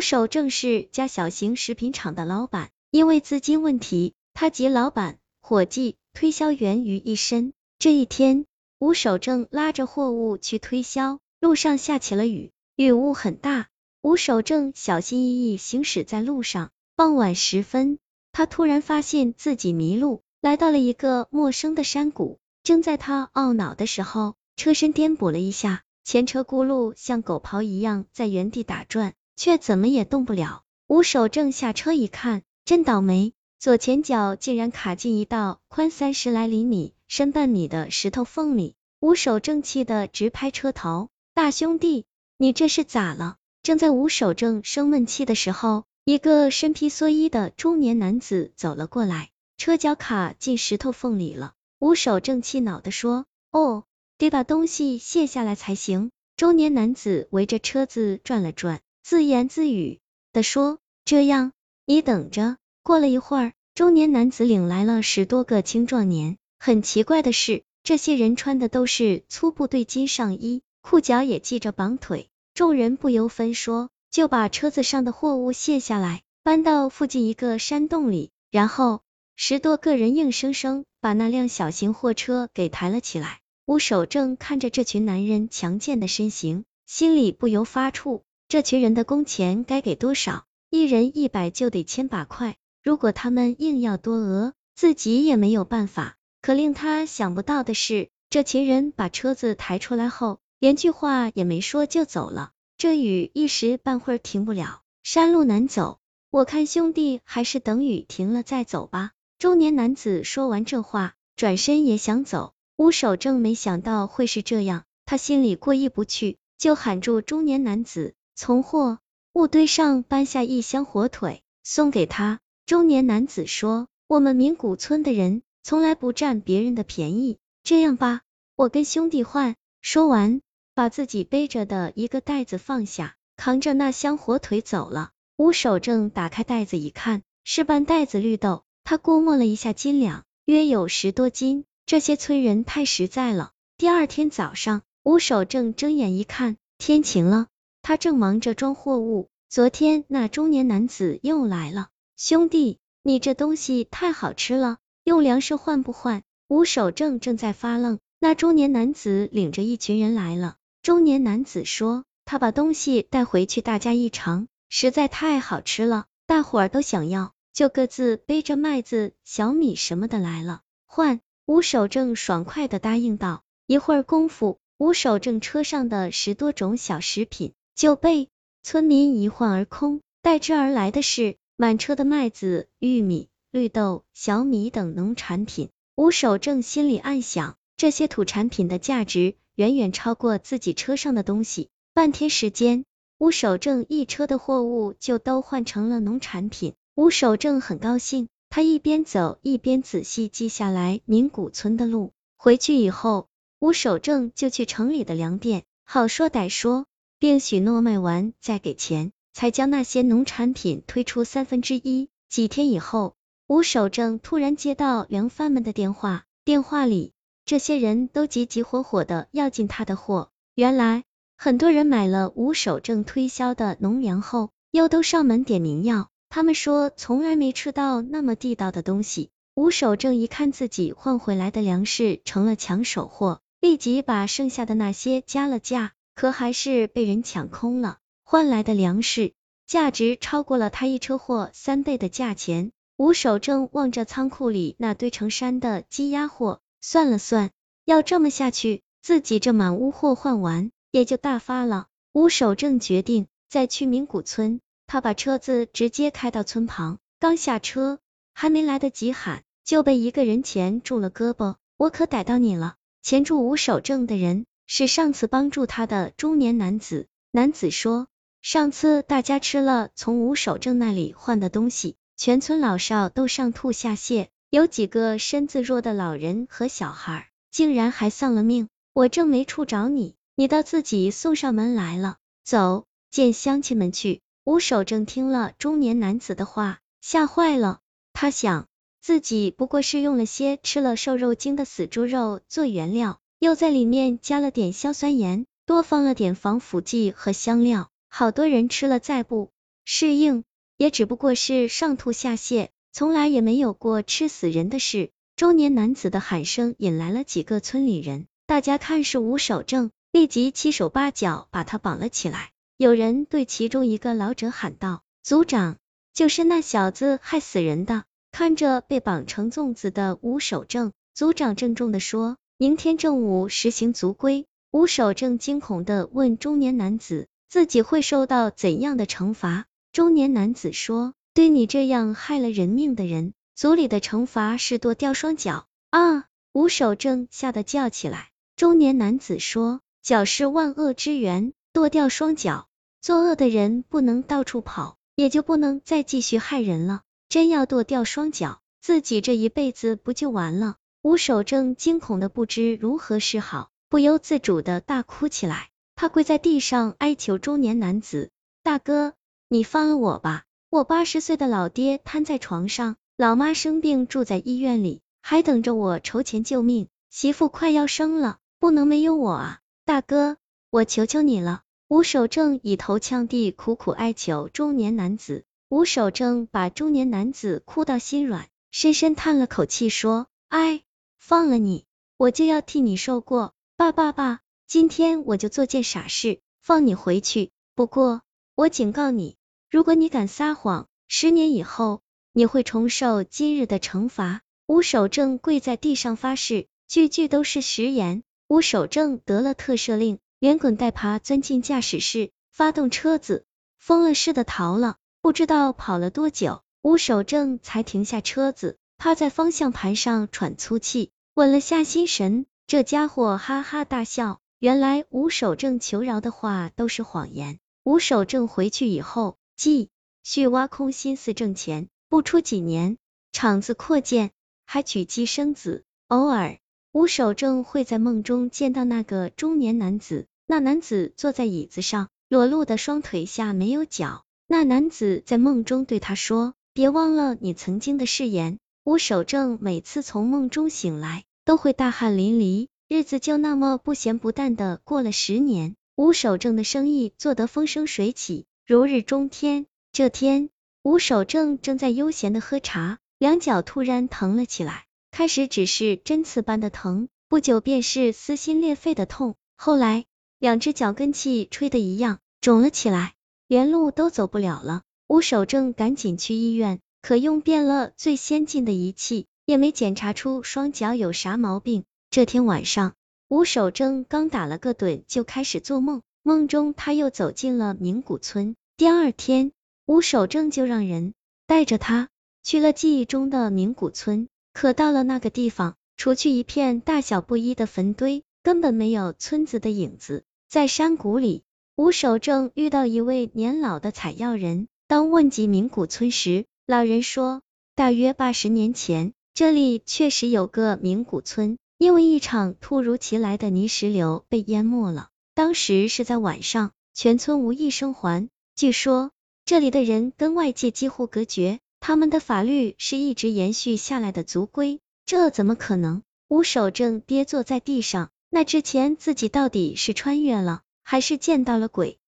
吴守正是家小型食品厂的老板，因为资金问题，他集老板、伙计、推销员于一身。这一天，吴守正拉着货物去推销，路上下起了雨，雨雾很大。吴守正小心翼翼行驶在路上。傍晚时分，他突然发现自己迷路，来到了一个陌生的山谷。正在他懊恼的时候，车身颠簸了一下，前车轱辘像狗刨一样在原地打转，却怎么也动不了。吴守正下车一看，真倒霉，左前脚竟然卡进一道宽三十来厘米、深半米的石头缝里。吴守正气得直拍车头：“大兄弟，你这是咋了？”正在吴守正生闷气的时候，一个身披蓑衣的中年男子走了过来，车脚卡进石头缝里了。吴守正气恼的说：“哦，得把东西卸下来才行。”中年男子围着车子转了转，自言自语的说：“这样，你等着。”过了一会儿，中年男子领来了十多个青壮年。很奇怪的是，这些人穿的都是粗布对襟上衣，裤脚也系着绑腿。众人不由分说，就把车子上的货物卸下来，搬到附近一个山洞里，然后十多个人硬生生把那辆小型货车给抬了起来。吴守正看着这群男人强健的身形，心里不由发怵，这群人的工钱该给多少？一人一百就得千把块，如果他们硬要多讹，自己也没有办法。可令他想不到的是，这群人把车子抬出来后。连句话也没说就走了，这雨一时半会儿停不了，山路难走，我看兄弟还是等雨停了再走吧。中年男子说完这话，转身也想走。吴守正没想到会是这样，他心里过意不去，就喊住中年男子，从货物堆上搬下一箱火腿，送给他。中年男子说：“我们名古村的人从来不占别人的便宜，这样吧，我跟兄弟换。”说完。把自己背着的一个袋子放下，扛着那箱火腿走了。吴守正打开袋子一看，是半袋子绿豆，他估摸了一下斤两，约有十多斤。这些催人太实在了。第二天早上，吴守正睁眼一看，天晴了，他正忙着装货物。昨天那中年男子又来了，兄弟，你这东西太好吃了，用粮食换不换？吴守正正在发愣，那中年男子领着一群人来了。中年男子说：“他把东西带回去，大家一尝，实在太好吃了，大伙儿都想要，就各自背着麦子、小米什么的来了。”换吴守正爽快的答应道。一会儿功夫，吴守正车上的十多种小食品就被村民一换而空，代之而来的是满车的麦子、玉米、绿豆、小米等农产品。吴守正心里暗想，这些土产品的价值。远远超过自己车上的东西。半天时间，吴守正一车的货物就都换成了农产品。吴守正很高兴，他一边走一边仔细记下来名古村的路。回去以后，吴守正就去城里的粮店，好说歹说，并许诺卖完再给钱，才将那些农产品推出三分之一。几天以后，吴守正突然接到粮贩们的电话，电话里。这些人都急急火火的要进他的货。原来很多人买了吴守正推销的农粮后，又都上门点名要。他们说从来没吃到那么地道的东西。吴守正一看自己换回来的粮食成了抢手货，立即把剩下的那些加了价，可还是被人抢空了。换来的粮食价值超过了他一车货三倍的价钱。吴守正望着仓库里那堆成山的积压货。算了算，要这么下去，自己这满屋货换完也就大发了。吴守正决定再去名古村，他把车子直接开到村旁，刚下车，还没来得及喊，就被一个人钳住了胳膊。我可逮到你了！钳住吴守正的人是上次帮助他的中年男子。男子说，上次大家吃了从吴守正那里换的东西，全村老少都上吐下泻。有几个身子弱的老人和小孩，竟然还丧了命。我正没处找你，你倒自己送上门来了。走，见乡亲们去。吴守正听了中年男子的话，吓坏了。他想，自己不过是用了些吃了瘦肉精的死猪肉做原料，又在里面加了点硝酸盐，多放了点防腐剂和香料，好多人吃了再不适应，也只不过是上吐下泻，从来也没有过吃死人的事。中年男子的喊声引来了几个村里人，大家看是吴守正，立即七手八脚把他绑了起来。有人对其中一个老者喊道：“族长，就是那小子害死人的。”看着被绑成粽子的吴守正，族长郑重的说：“明天正午实行族规。”吴守正惊恐的问中年男子：“自己会受到怎样的惩罚？”中年男子说：“对你这样害了人命的人。”族里的惩罚是剁掉双脚啊！吴守正吓得叫起来。中年男子说：“脚是万恶之源，剁掉双脚，作恶的人不能到处跑，也就不能再继续害人了。真要剁掉双脚，自己这一辈子不就完了？”吴守正惊恐的不知如何是好，不由自主的大哭起来。他跪在地上哀求中年男子：“大哥，你放了我吧！我八十岁的老爹瘫在床上。”老妈生病住在医院里，还等着我筹钱救命。媳妇快要生了，不能没有我啊！大哥，我求求你了！吴守正以头呛地，苦苦哀求中年男子。吴守正把中年男子哭到心软，深深叹了口气，说：“哎，放了你，我就要替你受过。爸爸爸，今天我就做件傻事，放你回去。不过，我警告你，如果你敢撒谎，十年以后。”你会重受今日的惩罚。吴守正跪在地上发誓，句句都是实言。吴守正得了特赦令，连滚带爬钻进驾驶室，发动车子，疯了似的逃了。不知道跑了多久，吴守正才停下车子，趴在方向盘上喘粗气，稳了下心神。这家伙哈哈大笑，原来吴守正求饶的话都是谎言。吴守正回去以后，继续挖空心思挣钱。不出几年，厂子扩建，还娶妻生子。偶尔，吴守正会在梦中见到那个中年男子。那男子坐在椅子上，裸露的双腿下没有脚。那男子在梦中对他说：“别忘了你曾经的誓言。”吴守正每次从梦中醒来，都会大汗淋漓。日子就那么不咸不淡的过了十年。吴守正的生意做得风生水起，如日中天。这天。吴守正正在悠闲的喝茶，两脚突然疼了起来。开始只是针刺般的疼，不久便是撕心裂肺的痛，后来两只脚跟气吹的一样肿了起来，连路都走不了了。吴守正赶紧去医院，可用遍了最先进的仪器，也没检查出双脚有啥毛病。这天晚上，吴守正刚打了个盹，就开始做梦，梦中他又走进了名古村。第二天。吴守正就让人带着他去了记忆中的名古村，可到了那个地方，除去一片大小不一的坟堆，根本没有村子的影子。在山谷里，吴守正遇到一位年老的采药人。当问及名古村时，老人说，大约八十年前，这里确实有个名古村，因为一场突如其来的泥石流被淹没了。当时是在晚上，全村无一生还。据说。这里的人跟外界几乎隔绝，他们的法律是一直延续下来的族规，这怎么可能？吴守正跌坐在地上，那之前自己到底是穿越了，还是见到了鬼？